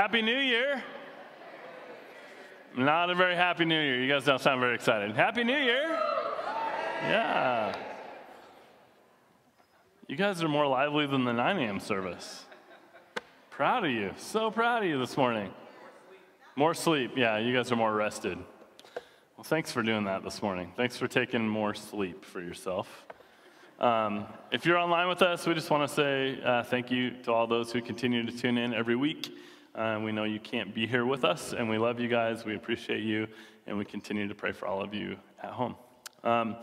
Happy New Year. Not a very happy New Year. You guys don't sound very excited. Happy New Year. Yeah. You guys are more lively than the 9 a.m. service. Proud of you. So proud of you this morning. More sleep. Yeah, you guys are more rested. Well, thanks for doing that this morning. Thanks for taking more sleep for yourself. Um, if you're online with us, we just want to say uh, thank you to all those who continue to tune in every week. Uh, we know you can't be here with us, and we love you guys. We appreciate you, and we continue to pray for all of you at home. Um,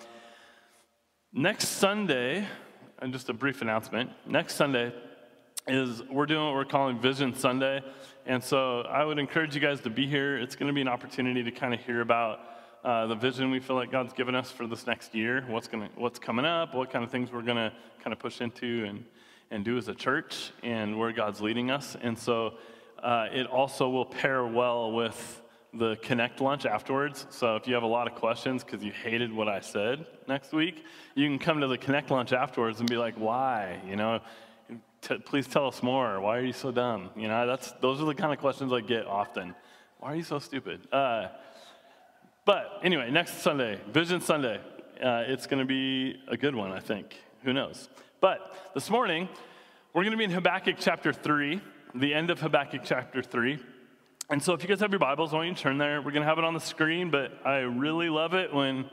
next Sunday, and just a brief announcement next Sunday is we're doing what we're calling Vision Sunday. And so I would encourage you guys to be here. It's going to be an opportunity to kind of hear about uh, the vision we feel like God's given us for this next year, what's, gonna, what's coming up, what kind of things we're going to kind of push into and, and do as a church, and where God's leading us. And so uh, it also will pair well with the Connect lunch afterwards. So if you have a lot of questions because you hated what I said next week, you can come to the Connect lunch afterwards and be like, why? You know, please tell us more. Why are you so dumb? You know, that's, those are the kind of questions I get often. Why are you so stupid? Uh, but anyway, next Sunday, Vision Sunday. Uh, it's going to be a good one, I think. Who knows? But this morning, we're going to be in Habakkuk chapter 3, the end of Habakkuk chapter 3. And so if you guys have your Bibles, I want you turn there. We're going to have it on the screen, but I really love it when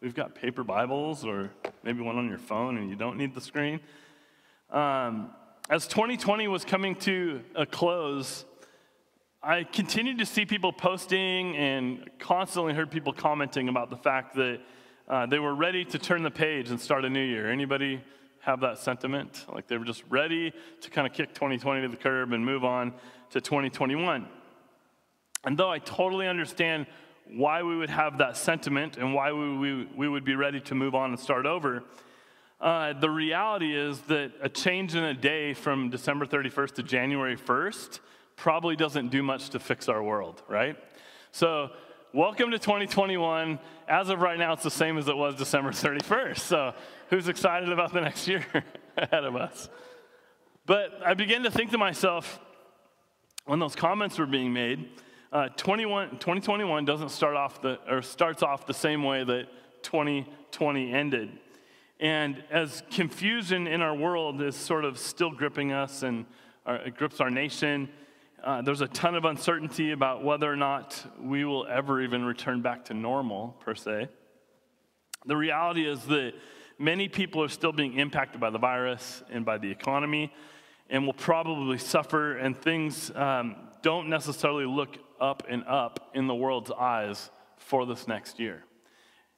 we've got paper Bibles or maybe one on your phone and you don't need the screen. Um, as 2020 was coming to a close, I continued to see people posting and constantly heard people commenting about the fact that uh, they were ready to turn the page and start a new year. Anybody have that sentiment? Like they were just ready to kind of kick 2020 to the curb and move on to 2021. And though I totally understand why we would have that sentiment and why we, we, we would be ready to move on and start over, uh, the reality is that a change in a day from December 31st to January 1st probably doesn't do much to fix our world, right? So, welcome to 2021. As of right now, it's the same as it was December 31st. So, who's excited about the next year ahead of us? But I began to think to myself, when those comments were being made, uh, 2021 doesn't start off the, or starts off the same way that 2020 ended. And as confusion in our world is sort of still gripping us and our, it grips our nation, uh, there's a ton of uncertainty about whether or not we will ever even return back to normal, per se. The reality is that many people are still being impacted by the virus and by the economy and will probably suffer, and things um, don't necessarily look up and up in the world's eyes for this next year.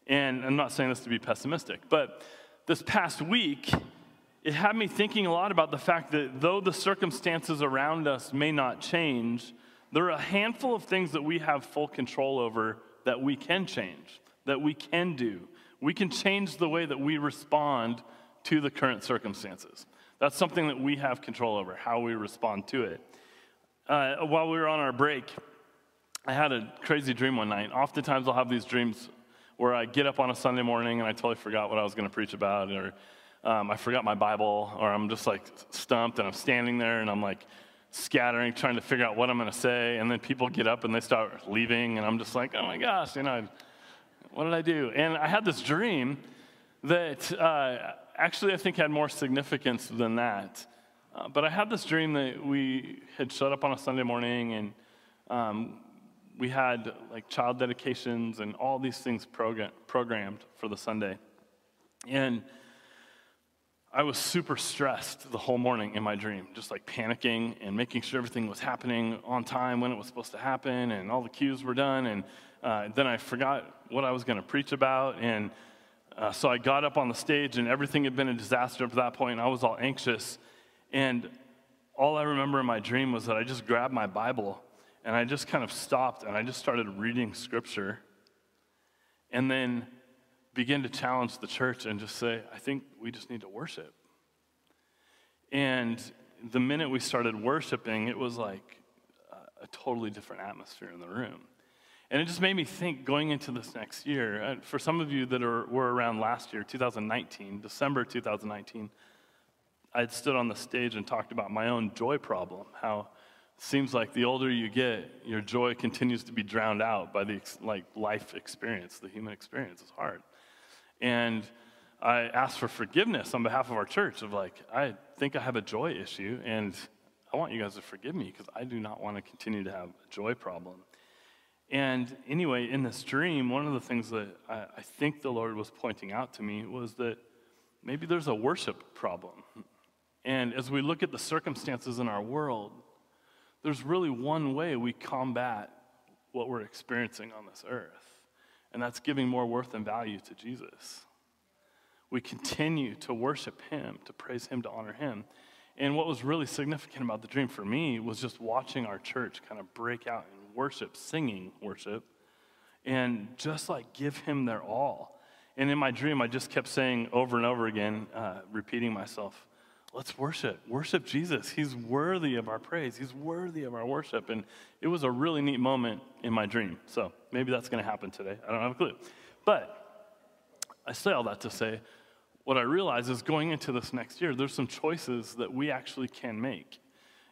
And I'm not saying this to be pessimistic, but this past week, it had me thinking a lot about the fact that though the circumstances around us may not change, there are a handful of things that we have full control over that we can change, that we can do. We can change the way that we respond to the current circumstances. That's something that we have control over, how we respond to it. Uh, while we were on our break, I had a crazy dream one night. Oftentimes, I'll have these dreams where I get up on a Sunday morning and I totally forgot what I was going to preach about, or um, I forgot my Bible, or I'm just like stumped and I'm standing there and I'm like scattering, trying to figure out what I'm going to say. And then people get up and they start leaving, and I'm just like, oh my gosh, you know, what did I do? And I had this dream that uh, actually I think had more significance than that. Uh, but I had this dream that we had showed up on a Sunday morning and um, we had like child dedications and all these things program- programmed for the Sunday. And I was super stressed the whole morning in my dream, just like panicking and making sure everything was happening on time when it was supposed to happen and all the cues were done. And uh, then I forgot what I was going to preach about. And uh, so I got up on the stage and everything had been a disaster up to that point. And I was all anxious. And all I remember in my dream was that I just grabbed my Bible and I just kind of stopped and I just started reading scripture. And then begin to challenge the church and just say, I think we just need to worship. And the minute we started worshiping, it was like a totally different atmosphere in the room. And it just made me think going into this next year. Uh, for some of you that are, were around last year, 2019, December 2019, I had stood on the stage and talked about my own joy problem, how it seems like the older you get, your joy continues to be drowned out by the like life experience, the human experience. It's hard. And I asked for forgiveness on behalf of our church of like, I think I have a joy issue, and I want you guys to forgive me because I do not want to continue to have a joy problem. And anyway, in this dream, one of the things that I, I think the Lord was pointing out to me was that maybe there's a worship problem. And as we look at the circumstances in our world, there's really one way we combat what we're experiencing on this earth, and that's giving more worth and value to Jesus. We continue to worship Him, to praise Him, to honor Him. And what was really significant about the dream for me was just watching our church kind of break out in worship, singing worship, and just like give Him their all. And in my dream, I just kept saying over and over again, uh, repeating myself, let's worship. Worship Jesus. He's worthy of our praise. He's worthy of our worship. And it was a really neat moment in my dream. So maybe that's going to happen today. I don't have a clue. But I say all that to say, what I realize is going into this next year, there's some choices that we actually can make.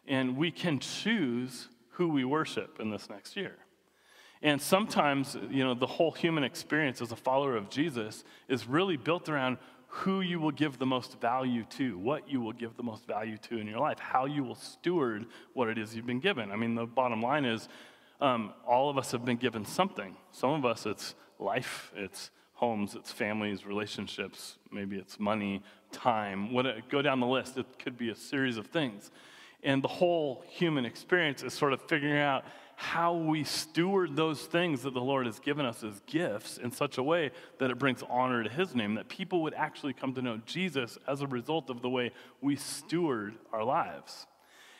And we can choose who we worship in this next year. And sometimes, you know, the whole human experience as a follower of Jesus is really built around who you will give the most value to, what you will give the most value to in your life, how you will steward what it is you've been given. I mean, the bottom line is um, all of us have been given something. Some of us, it's life, it's homes, it's families, relationships, maybe it's money, time. What, go down the list, it could be a series of things. And the whole human experience is sort of figuring out how we steward those things that the Lord has given us as gifts in such a way that it brings honor to His name, that people would actually come to know Jesus as a result of the way we steward our lives.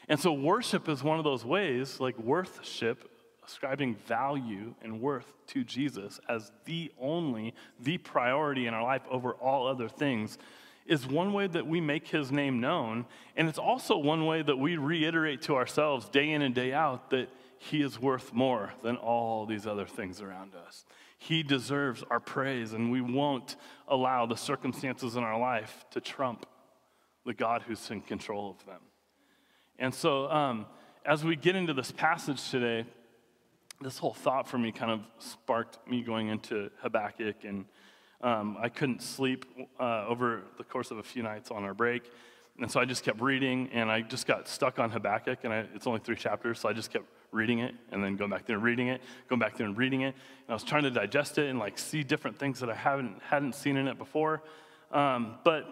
And so, worship is one of those ways, like worship, ascribing value and worth to Jesus as the only, the priority in our life over all other things is one way that we make his name known. And it's also one way that we reiterate to ourselves day in and day out that he is worth more than all these other things around us. He deserves our praise, and we won't allow the circumstances in our life to trump the God who's in control of them. And so, um, as we get into this passage today, this whole thought for me kind of sparked me going into Habakkuk, and um, I couldn't sleep uh, over the course of a few nights on our break. And so I just kept reading, and I just got stuck on Habakkuk, and I, it's only three chapters, so I just kept reading it and then going back there and reading it, going back there and reading it. And I was trying to digest it and like see different things that I haven't hadn't seen in it before. Um, but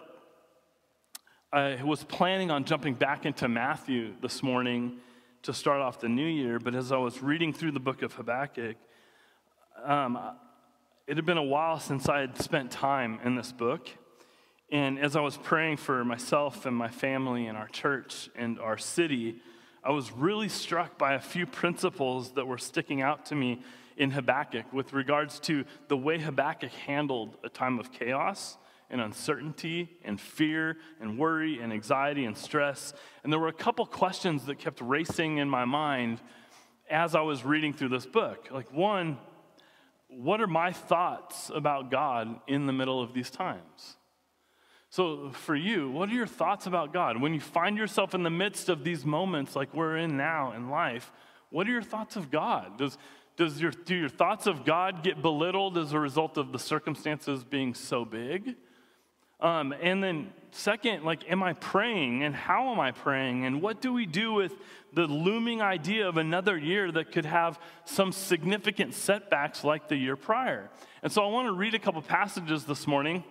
I was planning on jumping back into Matthew this morning to start off the new year. But as I was reading through the book of Habakkuk, um, it had been a while since I had spent time in this book. And as I was praying for myself and my family and our church and our city, I was really struck by a few principles that were sticking out to me in Habakkuk with regards to the way Habakkuk handled a time of chaos and uncertainty and fear and worry and anxiety and stress. And there were a couple questions that kept racing in my mind as I was reading through this book. Like, one, what are my thoughts about God in the middle of these times? So, for you, what are your thoughts about God? When you find yourself in the midst of these moments like we're in now in life, what are your thoughts of God? Does, does your, do your thoughts of God get belittled as a result of the circumstances being so big? Um, and then, second, like, am I praying and how am I praying? And what do we do with the looming idea of another year that could have some significant setbacks like the year prior? And so, I want to read a couple passages this morning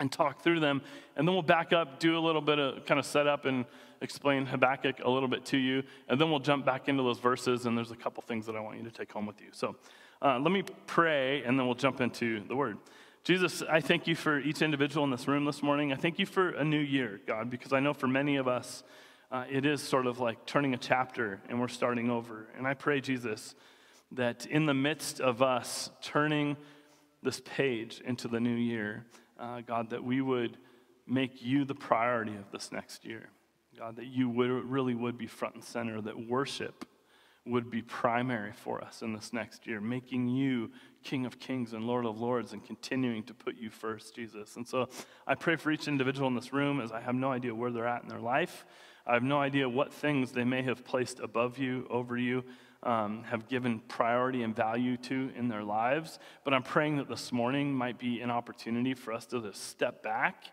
and talk through them. And then we'll back up, do a little bit of kind of setup and explain Habakkuk a little bit to you. And then we'll jump back into those verses. And there's a couple things that I want you to take home with you. So uh, let me pray, and then we'll jump into the word. Jesus, I thank you for each individual in this room this morning. I thank you for a new year, God, because I know for many of us, uh, it is sort of like turning a chapter and we're starting over. And I pray, Jesus, that in the midst of us turning this page into the new year, uh, God, that we would make you the priority of this next year. God, that you would, really would be front and center, that worship would be primary for us in this next year, making you King of Kings and Lord of Lords and continuing to put you first, Jesus. And so I pray for each individual in this room as I have no idea where they're at in their life. I have no idea what things they may have placed above you, over you, um, have given priority and value to in their lives. But I'm praying that this morning might be an opportunity for us to just step back,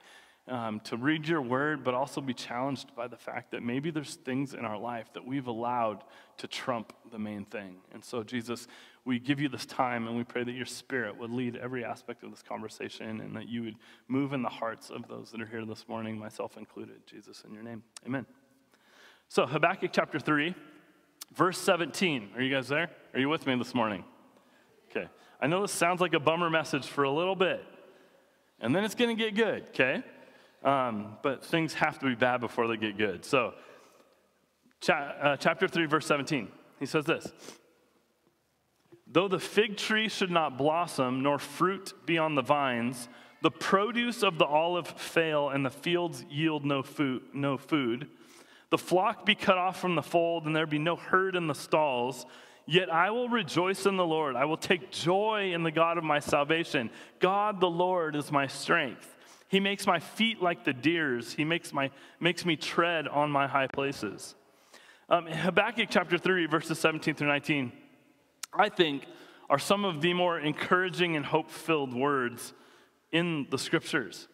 um, to read your word, but also be challenged by the fact that maybe there's things in our life that we've allowed to trump the main thing. And so, Jesus, we give you this time and we pray that your spirit would lead every aspect of this conversation and that you would move in the hearts of those that are here this morning, myself included. Jesus, in your name. Amen. So, Habakkuk chapter 3. Verse 17. Are you guys there? Are you with me this morning? Okay. I know this sounds like a bummer message for a little bit, and then it's going to get good, okay? Um, but things have to be bad before they get good. So, cha- uh, chapter 3, verse 17, he says this Though the fig tree should not blossom, nor fruit be on the vines, the produce of the olive fail, and the fields yield no food, no food the flock be cut off from the fold, and there be no herd in the stalls. Yet I will rejoice in the Lord. I will take joy in the God of my salvation. God the Lord is my strength. He makes my feet like the deer's. He makes, my, makes me tread on my high places. Um, Habakkuk chapter 3, verses 17 through 19, I think are some of the more encouraging and hope filled words in the scriptures.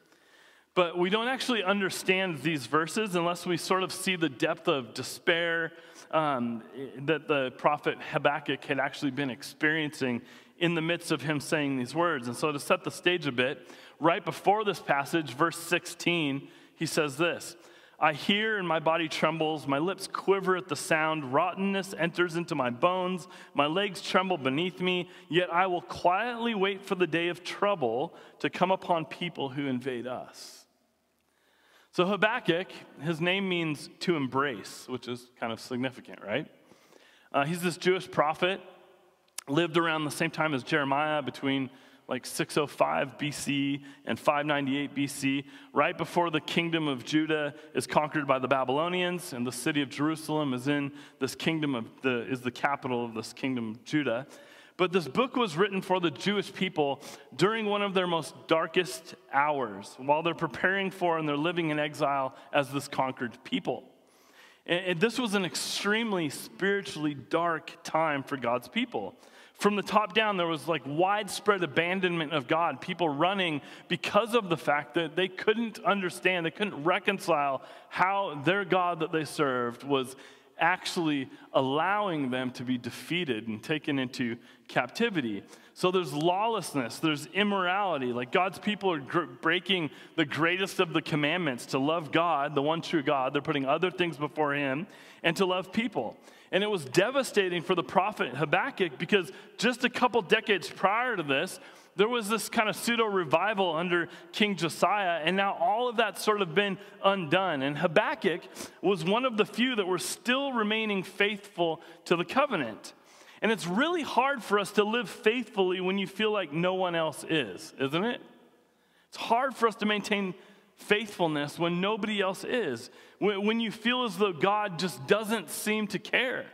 But we don't actually understand these verses unless we sort of see the depth of despair um, that the prophet Habakkuk had actually been experiencing in the midst of him saying these words. And so, to set the stage a bit, right before this passage, verse 16, he says this I hear and my body trembles, my lips quiver at the sound, rottenness enters into my bones, my legs tremble beneath me, yet I will quietly wait for the day of trouble to come upon people who invade us. So Habakkuk, his name means to embrace, which is kind of significant, right? Uh, he's this Jewish prophet, lived around the same time as Jeremiah, between like 605 BC and 598 BC, right before the kingdom of Judah is conquered by the Babylonians, and the city of Jerusalem is in this kingdom of the is the capital of this kingdom of Judah. But this book was written for the Jewish people during one of their most darkest hours while they're preparing for and they're living in exile as this conquered people. And this was an extremely spiritually dark time for God's people. From the top down, there was like widespread abandonment of God, people running because of the fact that they couldn't understand, they couldn't reconcile how their God that they served was actually allowing them to be defeated and taken into captivity. So there's lawlessness, there's immorality. Like God's people are gr- breaking the greatest of the commandments to love God, the one true God. They're putting other things before Him and to love people. And it was devastating for the prophet Habakkuk because just a couple decades prior to this, there was this kind of pseudo revival under King Josiah, and now all of that's sort of been undone. And Habakkuk was one of the few that were still remaining faithful to the covenant. And it's really hard for us to live faithfully when you feel like no one else is, isn't it? It's hard for us to maintain faithfulness when nobody else is, when you feel as though God just doesn't seem to care.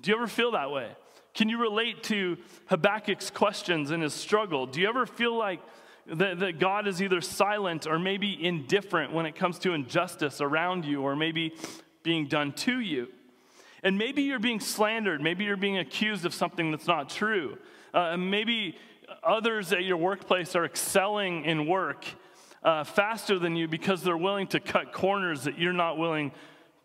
Do you ever feel that way? Can you relate to Habakkuk's questions and his struggle? Do you ever feel like that, that God is either silent or maybe indifferent when it comes to injustice around you or maybe being done to you? And maybe you're being slandered. Maybe you're being accused of something that's not true. Uh, maybe others at your workplace are excelling in work uh, faster than you because they're willing to cut corners that you're not willing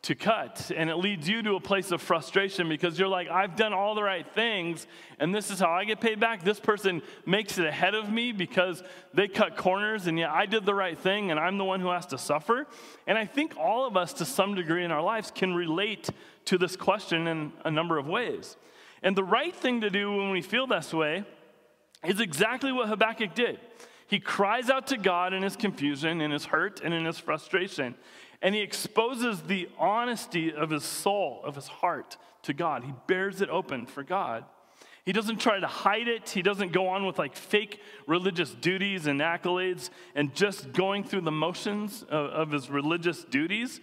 to cut. And it leads you to a place of frustration because you're like, I've done all the right things, and this is how I get paid back. This person makes it ahead of me because they cut corners, and yet I did the right thing, and I'm the one who has to suffer. And I think all of us, to some degree in our lives, can relate to this question in a number of ways. And the right thing to do when we feel this way is exactly what Habakkuk did. He cries out to God in his confusion, in his hurt, and in his frustration. And he exposes the honesty of his soul, of his heart to God. He bares it open for God. He doesn't try to hide it. He doesn't go on with like fake religious duties and accolades and just going through the motions of, of his religious duties.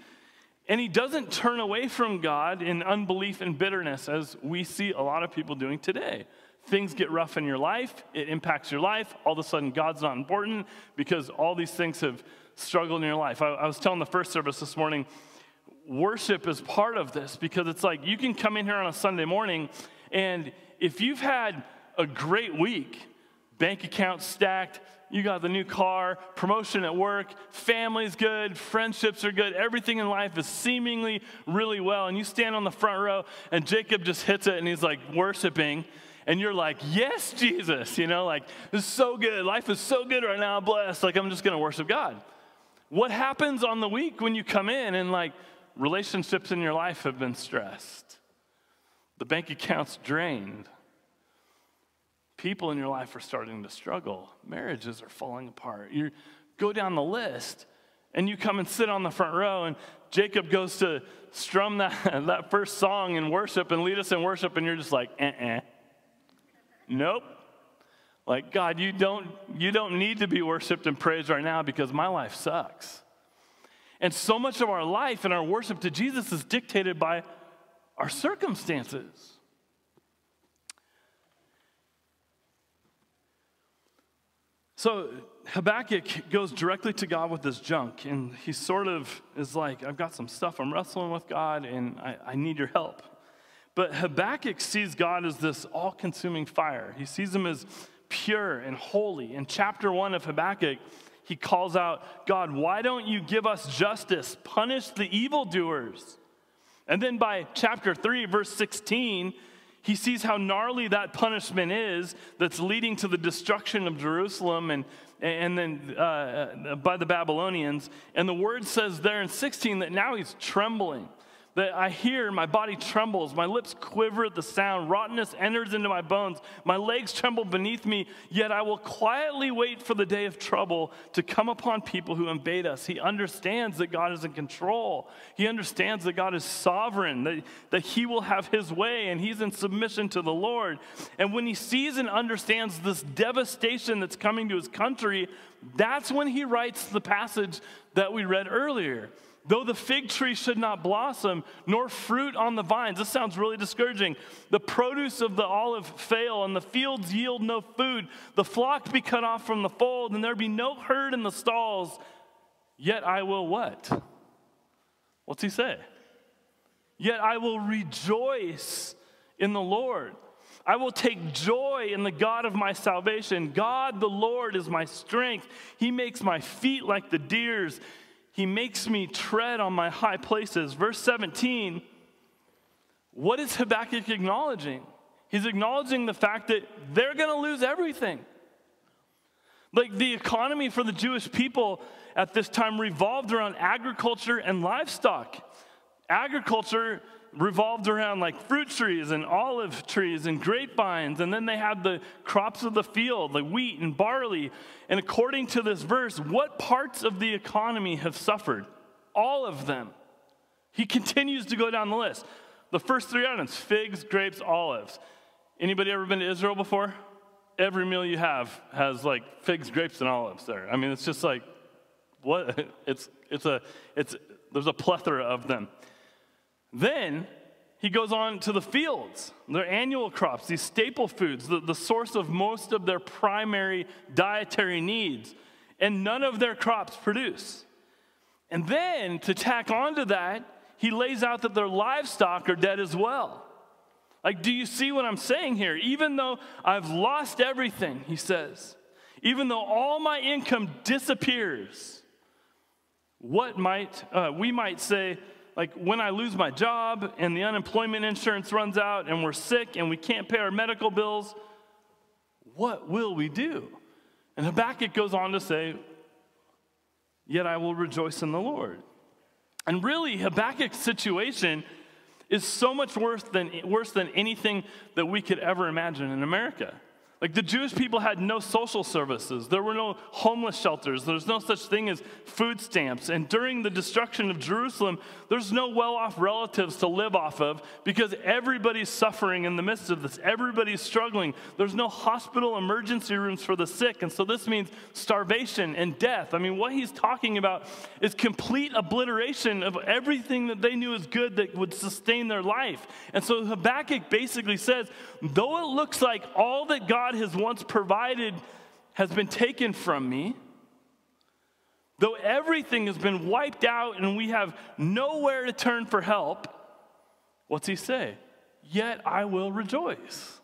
And he doesn't turn away from God in unbelief and bitterness, as we see a lot of people doing today. Things get rough in your life, it impacts your life. All of a sudden, God's not important because all these things have struggled in your life. I, I was telling the first service this morning, worship is part of this because it's like you can come in here on a Sunday morning, and if you've had a great week, bank account stacked, you got the new car, promotion at work, family's good, friendships are good, everything in life is seemingly really well. And you stand on the front row, and Jacob just hits it and he's like worshiping. And you're like, yes, Jesus, you know, like, this is so good. Life is so good right now. I'm blessed. Like, I'm just going to worship God. What happens on the week when you come in and, like, relationships in your life have been stressed? The bank account's drained people in your life are starting to struggle. Marriages are falling apart. You go down the list and you come and sit on the front row, and Jacob goes to strum that, that first song in worship and lead us in worship, and you're just like, eh. Nope. Like, God, you don't, you don't need to be worshiped and praised right now because my life sucks. And so much of our life and our worship to Jesus is dictated by our circumstances. So Habakkuk goes directly to God with this junk, and he sort of is like, I've got some stuff I'm wrestling with God, and I, I need your help. But Habakkuk sees God as this all consuming fire. He sees him as pure and holy. In chapter one of Habakkuk, he calls out, God, why don't you give us justice? Punish the evildoers. And then by chapter 3, verse 16, he sees how gnarly that punishment is that's leading to the destruction of Jerusalem and, and then uh, uh by the Babylonians. And the word says there in 16 that now he's trembling that I hear, my body trembles, my lips quiver at the sound, rottenness enters into my bones, my legs tremble beneath me, yet I will quietly wait for the day of trouble to come upon people who invade us. He understands that God is in control, he understands that God is sovereign, that, that he will have his way, and he's in submission to the Lord. And when he sees and understands this devastation that's coming to his country, that's when he writes the passage that we read earlier. Though the fig tree should not blossom, nor fruit on the vines. This sounds really discouraging. The produce of the olive fail, and the fields yield no food. The flock be cut off from the fold, and there be no herd in the stalls. Yet I will what? What's he say? Yet I will rejoice in the Lord. I will take joy in the God of my salvation. God the Lord is my strength. He makes my feet like the deer's he makes me tread on my high places. Verse 17, what is Habakkuk acknowledging? He's acknowledging the fact that they're going to lose everything. Like the economy for the Jewish people at this time revolved around agriculture and livestock. Agriculture revolved around like fruit trees and olive trees and grapevines. And then they had the crops of the field, like wheat and barley. And according to this verse, what parts of the economy have suffered? All of them. He continues to go down the list. The first three items figs, grapes, olives. Anybody ever been to Israel before? Every meal you have has like figs, grapes, and olives there. I mean, it's just like, what? It's, it's a, it's, there's a plethora of them. Then he goes on to the fields, their annual crops, these staple foods, the, the source of most of their primary dietary needs, and none of their crops produce. And then to tack onto that, he lays out that their livestock are dead as well. Like, do you see what I'm saying here? Even though I've lost everything, he says, even though all my income disappears, what might uh, we might say like when I lose my job and the unemployment insurance runs out and we're sick and we can't pay our medical bills, what will we do? And Habakkuk goes on to say, Yet I will rejoice in the Lord. And really, Habakkuk's situation is so much worse than, worse than anything that we could ever imagine in America. Like the Jewish people had no social services. There were no homeless shelters. There's no such thing as food stamps. And during the destruction of Jerusalem, there's no well off relatives to live off of because everybody's suffering in the midst of this. Everybody's struggling. There's no hospital emergency rooms for the sick. And so this means starvation and death. I mean, what he's talking about is complete obliteration of everything that they knew is good that would sustain their life. And so Habakkuk basically says, though it looks like all that God has once provided has been taken from me, Though everything has been wiped out and we have nowhere to turn for help, what's he say? Yet I will rejoice.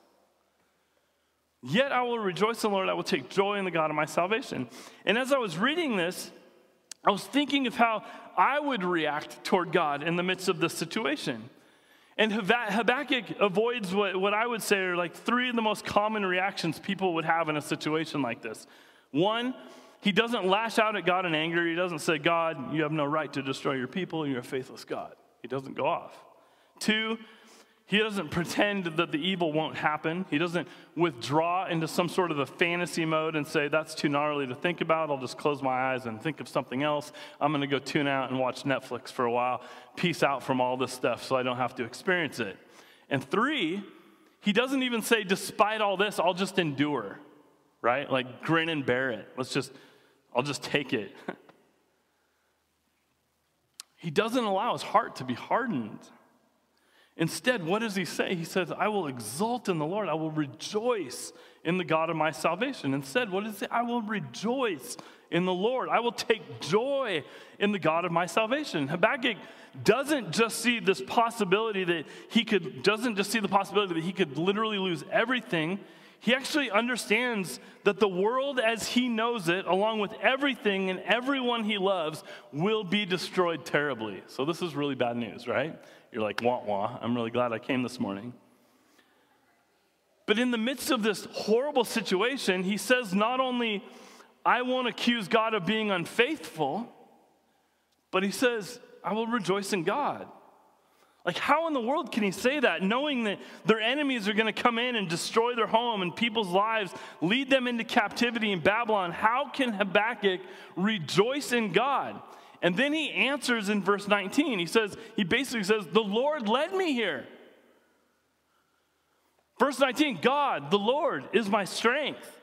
Yet I will rejoice in the Lord. I will take joy in the God of my salvation. And as I was reading this, I was thinking of how I would react toward God in the midst of this situation. And Habakkuk avoids what, what I would say are like three of the most common reactions people would have in a situation like this. One, he doesn't lash out at God in anger. He doesn't say, God, you have no right to destroy your people. You're a faithless God. He doesn't go off. Two, he doesn't pretend that the evil won't happen. He doesn't withdraw into some sort of a fantasy mode and say, that's too gnarly to think about. I'll just close my eyes and think of something else. I'm going to go tune out and watch Netflix for a while, peace out from all this stuff so I don't have to experience it. And three, he doesn't even say, despite all this, I'll just endure, right? Like grin and bear it. Let's just, I'll just take it. he doesn't allow his heart to be hardened. Instead, what does he say? He says, I will exult in the Lord. I will rejoice in the God of my salvation. Instead, what does he say? I will rejoice in the Lord. I will take joy in the God of my salvation. Habakkuk doesn't just see this possibility that he could, doesn't just see the possibility that he could literally lose everything. He actually understands that the world as he knows it, along with everything and everyone he loves, will be destroyed terribly. So, this is really bad news, right? You're like, wah wah. I'm really glad I came this morning. But in the midst of this horrible situation, he says, not only, I won't accuse God of being unfaithful, but he says, I will rejoice in God. Like, how in the world can he say that, knowing that their enemies are going to come in and destroy their home and people's lives, lead them into captivity in Babylon? How can Habakkuk rejoice in God? And then he answers in verse 19. He says, he basically says, The Lord led me here. Verse 19, God, the Lord, is my strength.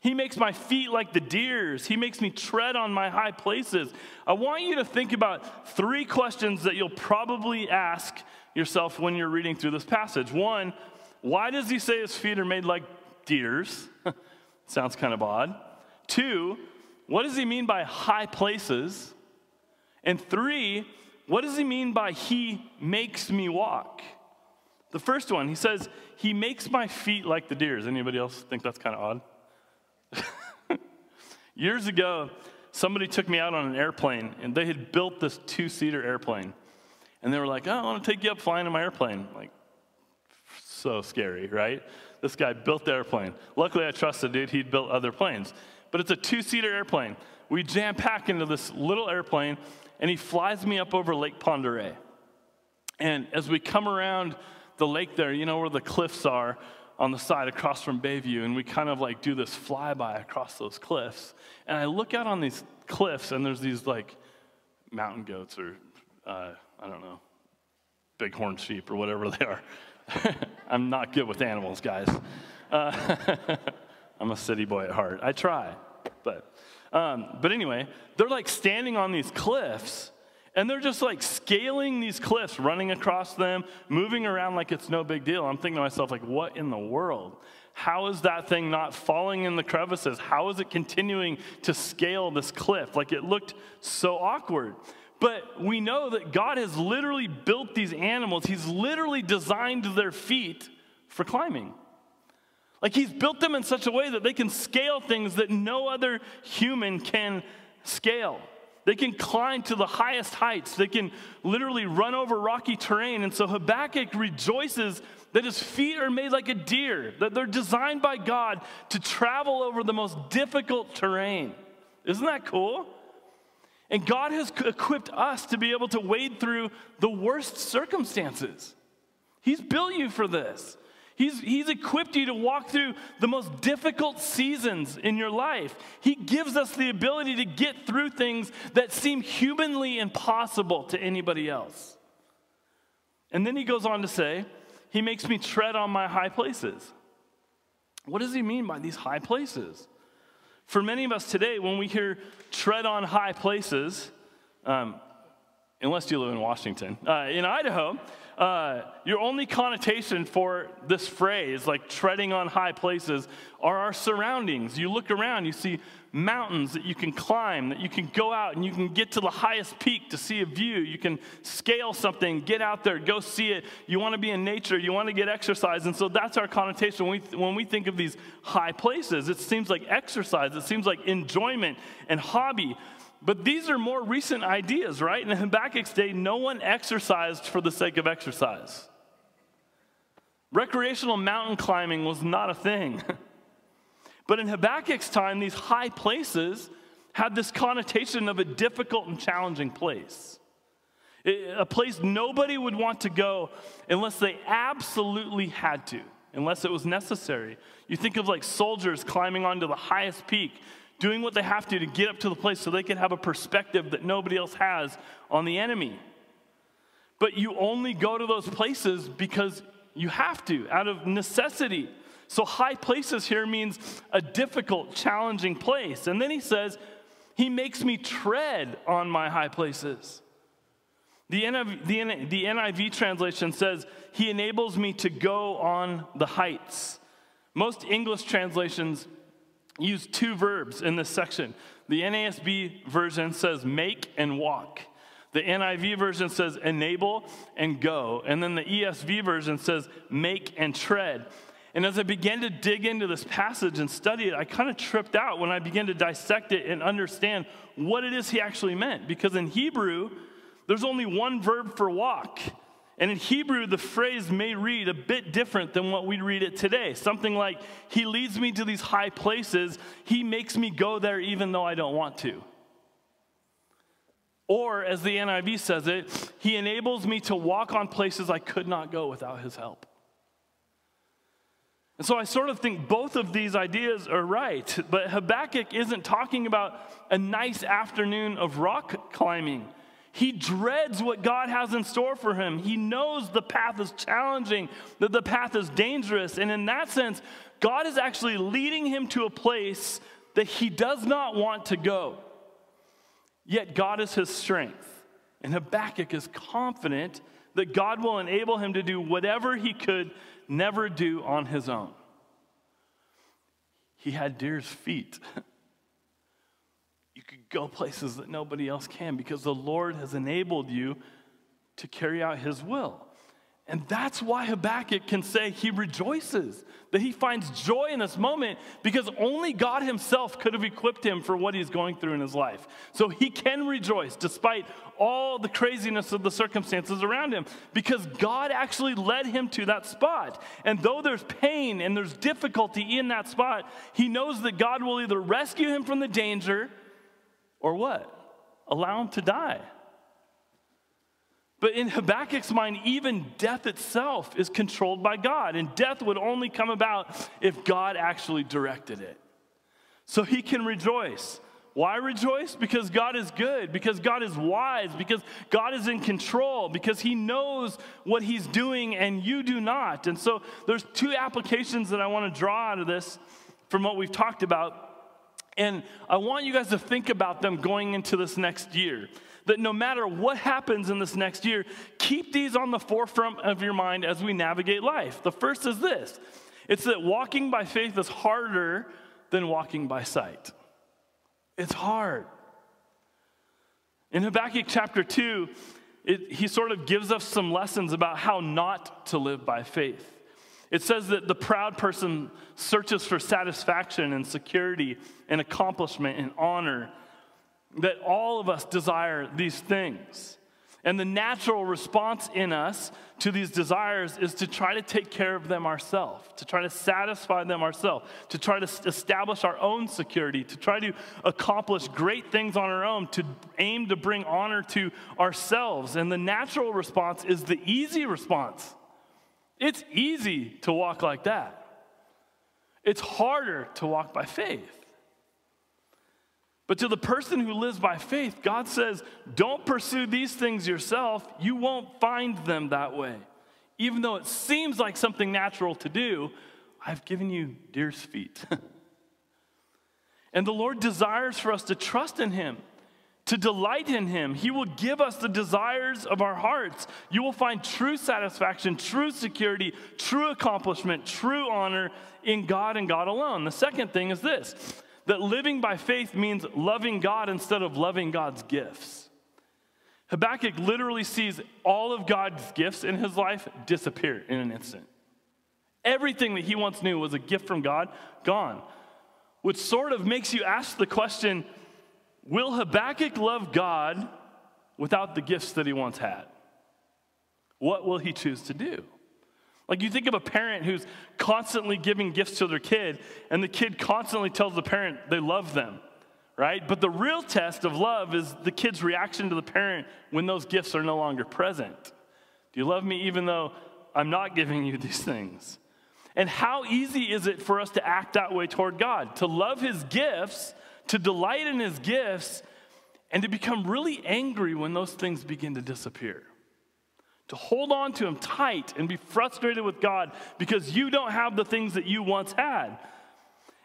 He makes my feet like the deer's. He makes me tread on my high places. I want you to think about three questions that you'll probably ask yourself when you're reading through this passage. One, why does he say his feet are made like deer's? Sounds kind of odd. Two, what does he mean by high places? And three, what does he mean by he makes me walk? The first one, he says, he makes my feet like the deer's. Anybody else think that's kind of odd? Years ago, somebody took me out on an airplane and they had built this two seater airplane. And they were like, oh, I want to take you up flying in my airplane. Like, so scary, right? This guy built the airplane. Luckily, I trusted dude. He'd built other planes. But it's a two seater airplane. We jam pack into this little airplane and he flies me up over Lake Oreille. And as we come around the lake there, you know where the cliffs are on the side across from Bayview, and we kind of like do this flyby across those cliffs. And I look out on these cliffs, and there's these like mountain goats or uh, I don't know, bighorn sheep or whatever they are. I'm not good with animals, guys. Uh, I'm a city boy at heart. I try, but um, but anyway, they're like standing on these cliffs and they're just like scaling these cliffs, running across them, moving around like it's no big deal. I'm thinking to myself, like, what in the world? How is that thing not falling in the crevices? How is it continuing to scale this cliff? Like it looked so awkward. But we know that God has literally built these animals, He's literally designed their feet for climbing. Like he's built them in such a way that they can scale things that no other human can scale. They can climb to the highest heights. They can literally run over rocky terrain. And so Habakkuk rejoices that his feet are made like a deer, that they're designed by God to travel over the most difficult terrain. Isn't that cool? And God has equipped us to be able to wade through the worst circumstances. He's built you for this. He's, he's equipped you to walk through the most difficult seasons in your life. He gives us the ability to get through things that seem humanly impossible to anybody else. And then he goes on to say, He makes me tread on my high places. What does he mean by these high places? For many of us today, when we hear tread on high places, um, unless you live in Washington, uh, in Idaho, uh, your only connotation for this phrase, like treading on high places, are our surroundings. You look around, you see mountains that you can climb, that you can go out and you can get to the highest peak to see a view. You can scale something, get out there, go see it. You want to be in nature, you want to get exercise. And so that's our connotation when we, when we think of these high places. It seems like exercise, it seems like enjoyment and hobby. But these are more recent ideas, right? In Habakkuk's day, no one exercised for the sake of exercise. Recreational mountain climbing was not a thing. but in Habakkuk's time, these high places had this connotation of a difficult and challenging place. A place nobody would want to go unless they absolutely had to, unless it was necessary. You think of like soldiers climbing onto the highest peak doing what they have to to get up to the place so they can have a perspective that nobody else has on the enemy. But you only go to those places because you have to, out of necessity. So, high places here means a difficult, challenging place. And then he says, He makes me tread on my high places. The NIV, the, the NIV translation says, He enables me to go on the heights. Most English translations use two verbs in this section. The NASB version says make and walk. The NIV version says enable and go. And then the ESV version says make and tread. And as I began to dig into this passage and study it, I kind of tripped out when I began to dissect it and understand what it is he actually meant. Because in Hebrew, there's only one verb for walk. And in Hebrew, the phrase may read a bit different than what we read it today. Something like, He leads me to these high places, He makes me go there even though I don't want to. Or, as the NIV says it, He enables me to walk on places I could not go without His help. And so I sort of think both of these ideas are right, but Habakkuk isn't talking about a nice afternoon of rock climbing. He dreads what God has in store for him. He knows the path is challenging, that the path is dangerous. And in that sense, God is actually leading him to a place that he does not want to go. Yet God is his strength. And Habakkuk is confident that God will enable him to do whatever he could never do on his own. He had deer's feet. Go places that nobody else can because the Lord has enabled you to carry out his will. And that's why Habakkuk can say he rejoices, that he finds joy in this moment because only God himself could have equipped him for what he's going through in his life. So he can rejoice despite all the craziness of the circumstances around him because God actually led him to that spot. And though there's pain and there's difficulty in that spot, he knows that God will either rescue him from the danger or what? Allow him to die. But in Habakkuk's mind, even death itself is controlled by God, and death would only come about if God actually directed it. So he can rejoice. Why rejoice? Because God is good, because God is wise, because God is in control, because He knows what He's doing and you do not. And so there's two applications that I want to draw out of this from what we've talked about. And I want you guys to think about them going into this next year. That no matter what happens in this next year, keep these on the forefront of your mind as we navigate life. The first is this it's that walking by faith is harder than walking by sight. It's hard. In Habakkuk chapter 2, it, he sort of gives us some lessons about how not to live by faith. It says that the proud person searches for satisfaction and security and accomplishment and honor, that all of us desire these things. And the natural response in us to these desires is to try to take care of them ourselves, to try to satisfy them ourselves, to try to establish our own security, to try to accomplish great things on our own, to aim to bring honor to ourselves. And the natural response is the easy response. It's easy to walk like that. It's harder to walk by faith. But to the person who lives by faith, God says, don't pursue these things yourself. You won't find them that way. Even though it seems like something natural to do, I've given you deer's feet. and the Lord desires for us to trust in Him to delight in Him. He will give us the desires of our hearts. You will find true satisfaction, true security, true accomplishment, true honor in God and God alone. The second thing is this that living by faith means loving God instead of loving God's gifts. Habakkuk literally sees all of God's gifts in his life disappear in an instant. Everything that he once knew was a gift from God, gone. Which sort of makes you ask the question Will Habakkuk love God without the gifts that he once had? What will he choose to do? Like you think of a parent who's constantly giving gifts to their kid, and the kid constantly tells the parent they love them, right? But the real test of love is the kid's reaction to the parent when those gifts are no longer present. Do you love me even though I'm not giving you these things? And how easy is it for us to act that way toward God? To love his gifts to delight in his gifts, and to become really angry when those things begin to disappear. To hold on to him tight and be frustrated with God because you don't have the things that you once had.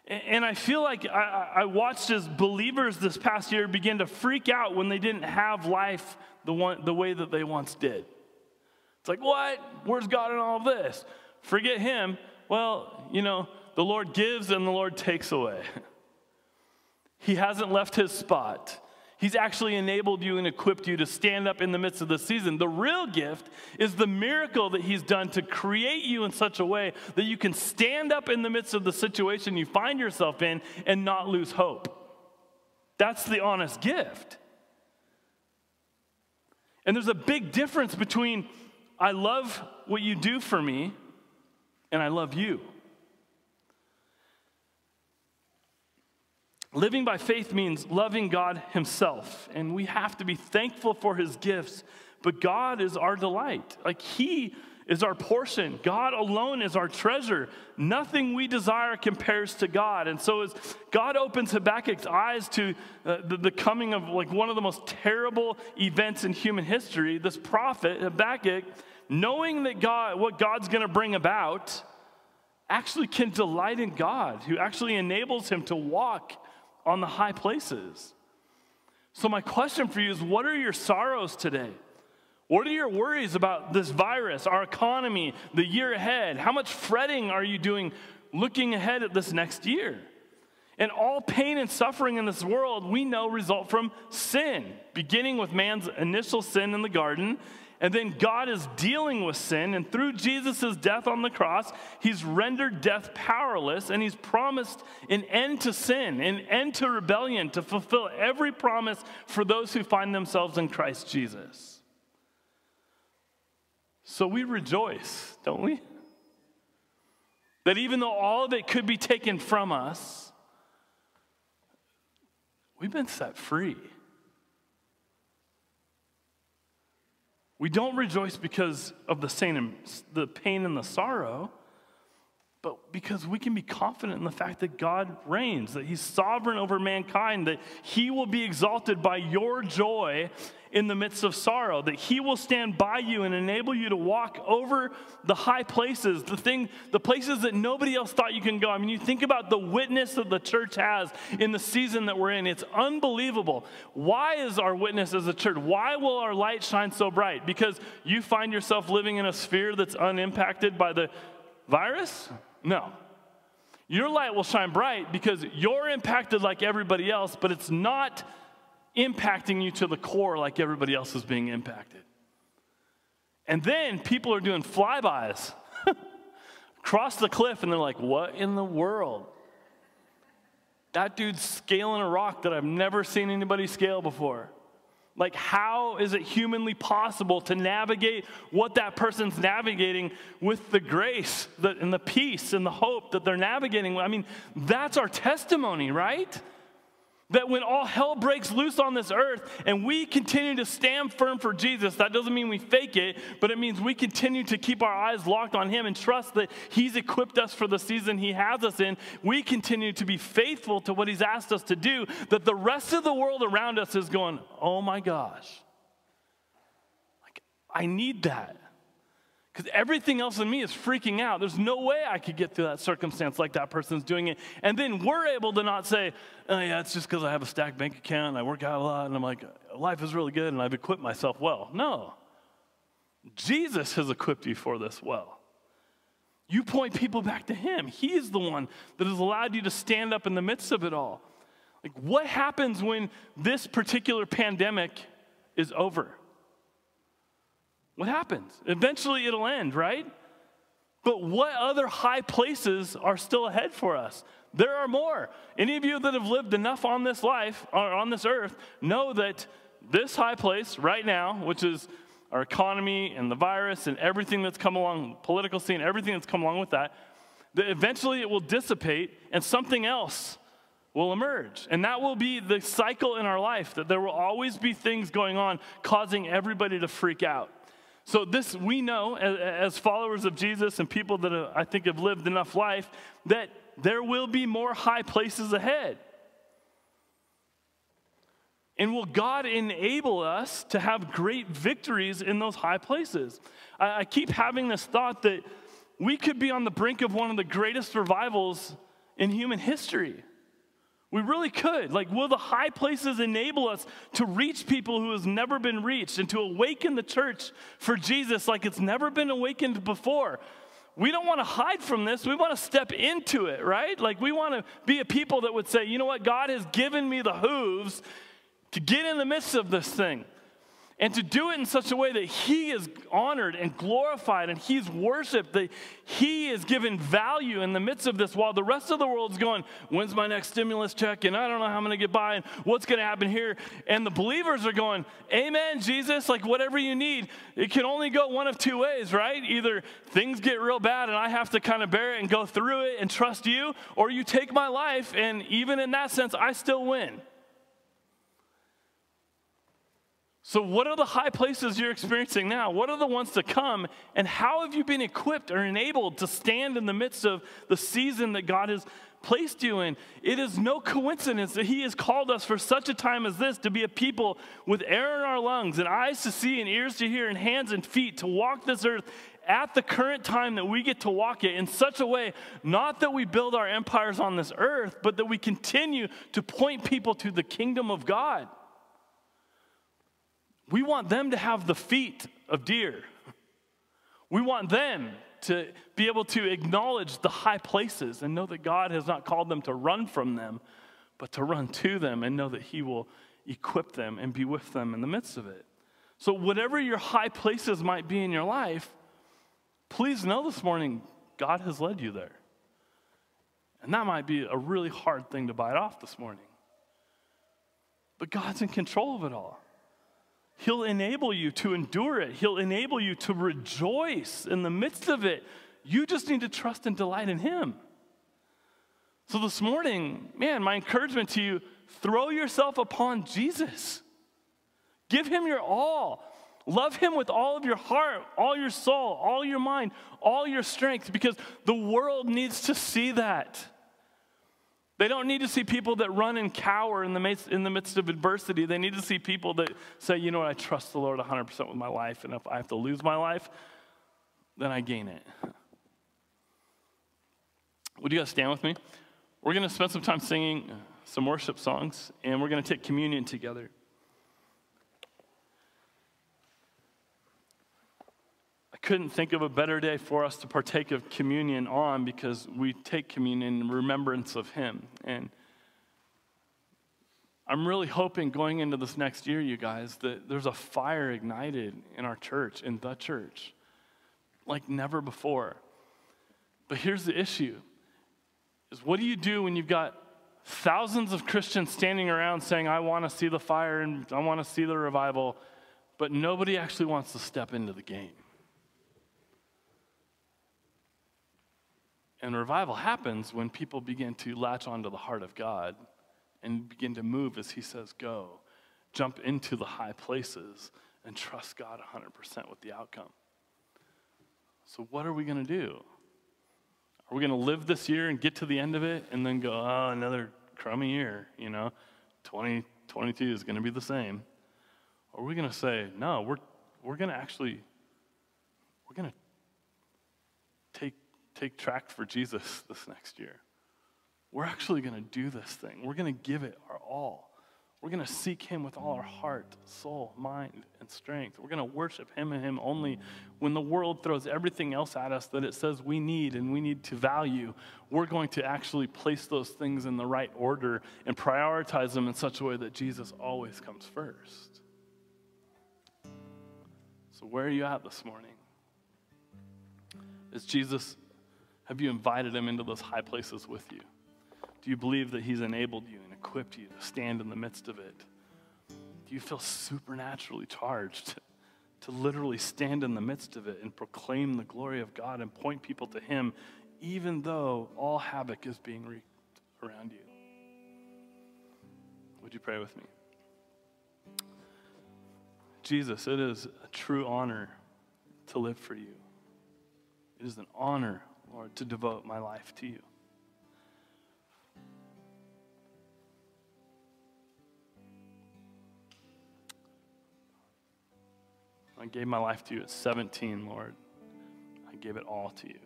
And I feel like I, watched as believers this past year begin to freak out when they didn't have life the, the way that they once did. It's like, what? Where's God in all this? Forget him. Well, you know, the Lord gives and the Lord takes away. He hasn't left his spot. He's actually enabled you and equipped you to stand up in the midst of the season. The real gift is the miracle that He's done to create you in such a way that you can stand up in the midst of the situation you find yourself in and not lose hope. That's the honest gift. And there's a big difference between I love what you do for me and I love you. Living by faith means loving God Himself, and we have to be thankful for His gifts. But God is our delight. Like He is our portion. God alone is our treasure. Nothing we desire compares to God. And so, as God opens Habakkuk's eyes to uh, the, the coming of like one of the most terrible events in human history, this prophet Habakkuk, knowing that God, what God's going to bring about, actually can delight in God, who actually enables him to walk on the high places. So, my question for you is what are your sorrows today? What are your worries about this virus, our economy, the year ahead? How much fretting are you doing looking ahead at this next year? And all pain and suffering in this world we know result from sin, beginning with man's initial sin in the garden and then God is dealing with sin, and through Jesus' death on the cross, He's rendered death powerless, and He's promised an end to sin, an end to rebellion, to fulfill every promise for those who find themselves in Christ Jesus. So we rejoice, don't we? That even though all of it could be taken from us, we've been set free. We don't rejoice because of the, the pain and the sorrow, but because we can be confident in the fact that God reigns, that He's sovereign over mankind, that He will be exalted by your joy in the midst of sorrow, that He will stand by you and enable you to walk over the high places, the thing, the places that nobody else thought you can go. I mean, you think about the witness that the church has in the season that we're in. It's unbelievable. Why is our witness as a church? Why will our light shine so bright? Because you find yourself living in a sphere that's unimpacted by the virus? No. Your light will shine bright because you're impacted like everybody else, but it's not impacting you to the core like everybody else is being impacted. And then people are doing flybys across the cliff and they're like, what in the world? That dude's scaling a rock that I've never seen anybody scale before. Like, how is it humanly possible to navigate what that person's navigating with the grace and the peace and the hope that they're navigating? I mean, that's our testimony, right? That when all hell breaks loose on this earth and we continue to stand firm for Jesus, that doesn't mean we fake it, but it means we continue to keep our eyes locked on Him and trust that He's equipped us for the season He has us in. We continue to be faithful to what He's asked us to do, that the rest of the world around us is going, oh my gosh, like, I need that. Because everything else in me is freaking out. There's no way I could get through that circumstance like that person's doing it. And then we're able to not say, oh, yeah, it's just because I have a stacked bank account and I work out a lot and I'm like, life is really good and I've equipped myself well. No. Jesus has equipped you for this well. You point people back to Him. He is the one that has allowed you to stand up in the midst of it all. Like, what happens when this particular pandemic is over? What happens? Eventually it'll end, right? But what other high places are still ahead for us? There are more. Any of you that have lived enough on this life, or on this earth, know that this high place right now, which is our economy and the virus and everything that's come along, political scene, everything that's come along with that, that eventually it will dissipate and something else will emerge. And that will be the cycle in our life, that there will always be things going on causing everybody to freak out. So, this we know as, followers of Jesus and people that uh, I think have lived enough life that there will be more high places ahead. And will God enable us to have great victories in those high places? I, I keep having this thought that we could be on the brink of one of the greatest revivals in human history. We really could. Like, will the high places enable us to reach people who has never been reached and to awaken the church for Jesus like it's never been awakened before? We don't want to hide from this. We want to step into it, right? Like, we want to be a people that would say, you know what? God has given me the hooves to get in the midst of this thing and to do it in such a way that he is honored and glorified and he's worshiped, that he is given value in the midst of this while the rest of the world's going, When's my next stimulus check? And I don't know how I'm going to get by and what's going to happen here. And the believers are going, Amen, Jesus, like whatever you need. It can only go one of two ways, right? Either things get real bad and I have to kind of bear it and go through it and trust you, or you take my life and even in that sense, I still win. So, what are the high places you're experiencing now? What are the ones to come? And how have you been equipped or enabled to stand in the midst of the season that God has placed you in? It is no coincidence that He has called us for such a time as this to be a people with air in our lungs and eyes to see and ears to hear and hands and feet to walk this earth at the current time that we get to walk it in such a way, not that we build our empires on this earth, but that we continue to point people to the kingdom of God. We want them to have the feet of deer. We want them to be able to acknowledge the high places and know that God has not called them to run from them, but to run to them and know that He will equip them and be with them in the midst of it. So, whatever your high places might be in your life, please know this morning God has led you there. And that might be a really hard thing to bite off this morning. But God's in control of it all. He'll enable you to endure it. He'll enable you to rejoice in the midst of it. You just need to trust and delight in Him. So, this morning, man, my encouragement to you throw yourself upon Jesus. Give Him your all. Love Him with all of your heart, all your soul, all your mind, all your strength, because the world needs to see that. They don't need to see people that run and cower in the, midst, in the midst of adversity. They need to see people that say, you know what, I trust the Lord 100% with my life, and if I have to lose my life, then I gain it. Would you guys stand with me? We're going to spend some time singing some worship songs, and we're going to take communion together. Couldn't think of a better day for us to partake of communion on because we take communion in remembrance of Him. And I'm really hoping going into this next year, you guys, that there's a fire ignited in our church, in the church, like never before. But here's the issue is what do you do when you've got thousands of Christians standing around saying, I want to see the fire and I want to see the revival, but nobody actually wants to step into the game? And revival happens when people begin to latch onto the heart of God and begin to move as He says, go. Jump into the high places and trust God 100% with the outcome. So, what are we going to do? Are we going to live this year and get to the end of it and then go, oh, another crummy year, you know? 2022 is going to be the same. Or are we going to say, no, we're, we're going to actually, we're going to take track for Jesus this next year. We're actually going to do this thing. We're going to give it our all. We're going to seek Him with all our heart, soul, mind, and strength. We're going to worship Him and Him only. When the world throws everything else at us that it says we need and we need to value, we're going to actually place those things in the right order and prioritize them in such a way that Jesus always comes first. So, where are you at this morning? Is Jesus, have you invited Him into those high places with you? Do you believe that He's enabled you and equipped you to stand in the midst of it? Do you feel supernaturally charged to literally stand in the midst of it and proclaim the glory of God and point people to Him, even though all havoc is being wreaked around you? Would you pray with me? Jesus, it is a true honor to live for you. It is an honor, Lord, to devote my life to you. I gave my life to you at 17, Lord. I gave it all to you.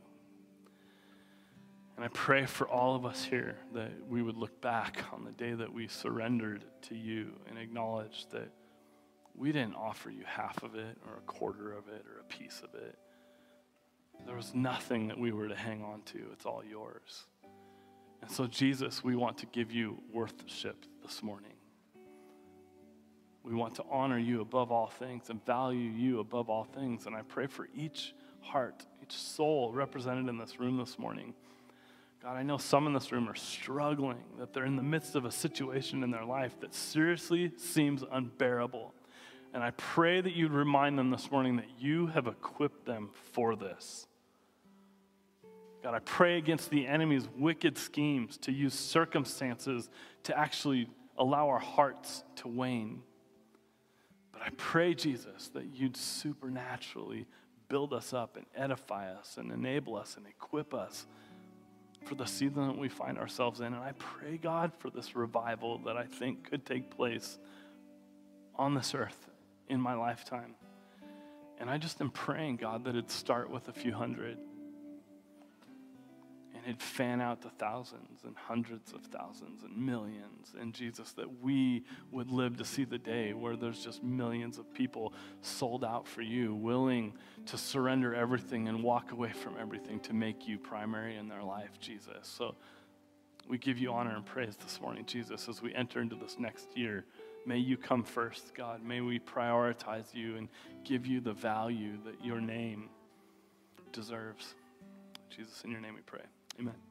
And I pray for all of us here that we would look back on the day that we surrendered to you and acknowledge that we didn't offer you half of it or a quarter of it or a piece of it. There was nothing that we were to hang on to. It's all yours. And so, Jesus, we want to give you worship this morning. We want to honor you above all things and value you above all things. And I pray for each heart, each soul represented in this room this morning. God, I know some in this room are struggling, that they're in the midst of a situation in their life that seriously seems unbearable. And I pray that you'd remind them this morning that you have equipped them for this. God, I pray against the enemy's wicked schemes to use circumstances to actually allow our hearts to wane. But I pray, Jesus, that you'd supernaturally build us up and edify us and enable us and equip us for the season that we find ourselves in. And I pray, God, for this revival that I think could take place on this earth in my lifetime. And I just am praying, God, that it'd start with a few hundred and it'd fan out to thousands and hundreds of thousands and millions. And Jesus, that we would live to see the day where there's just millions of people sold out for you, willing to surrender everything and walk away from everything to make you primary in their life, Jesus. So we give you honor and praise this morning, Jesus, as we enter into this next year. May you come first, God. May we prioritize you and give you the value that your name deserves. Jesus, in your name we pray. Amen.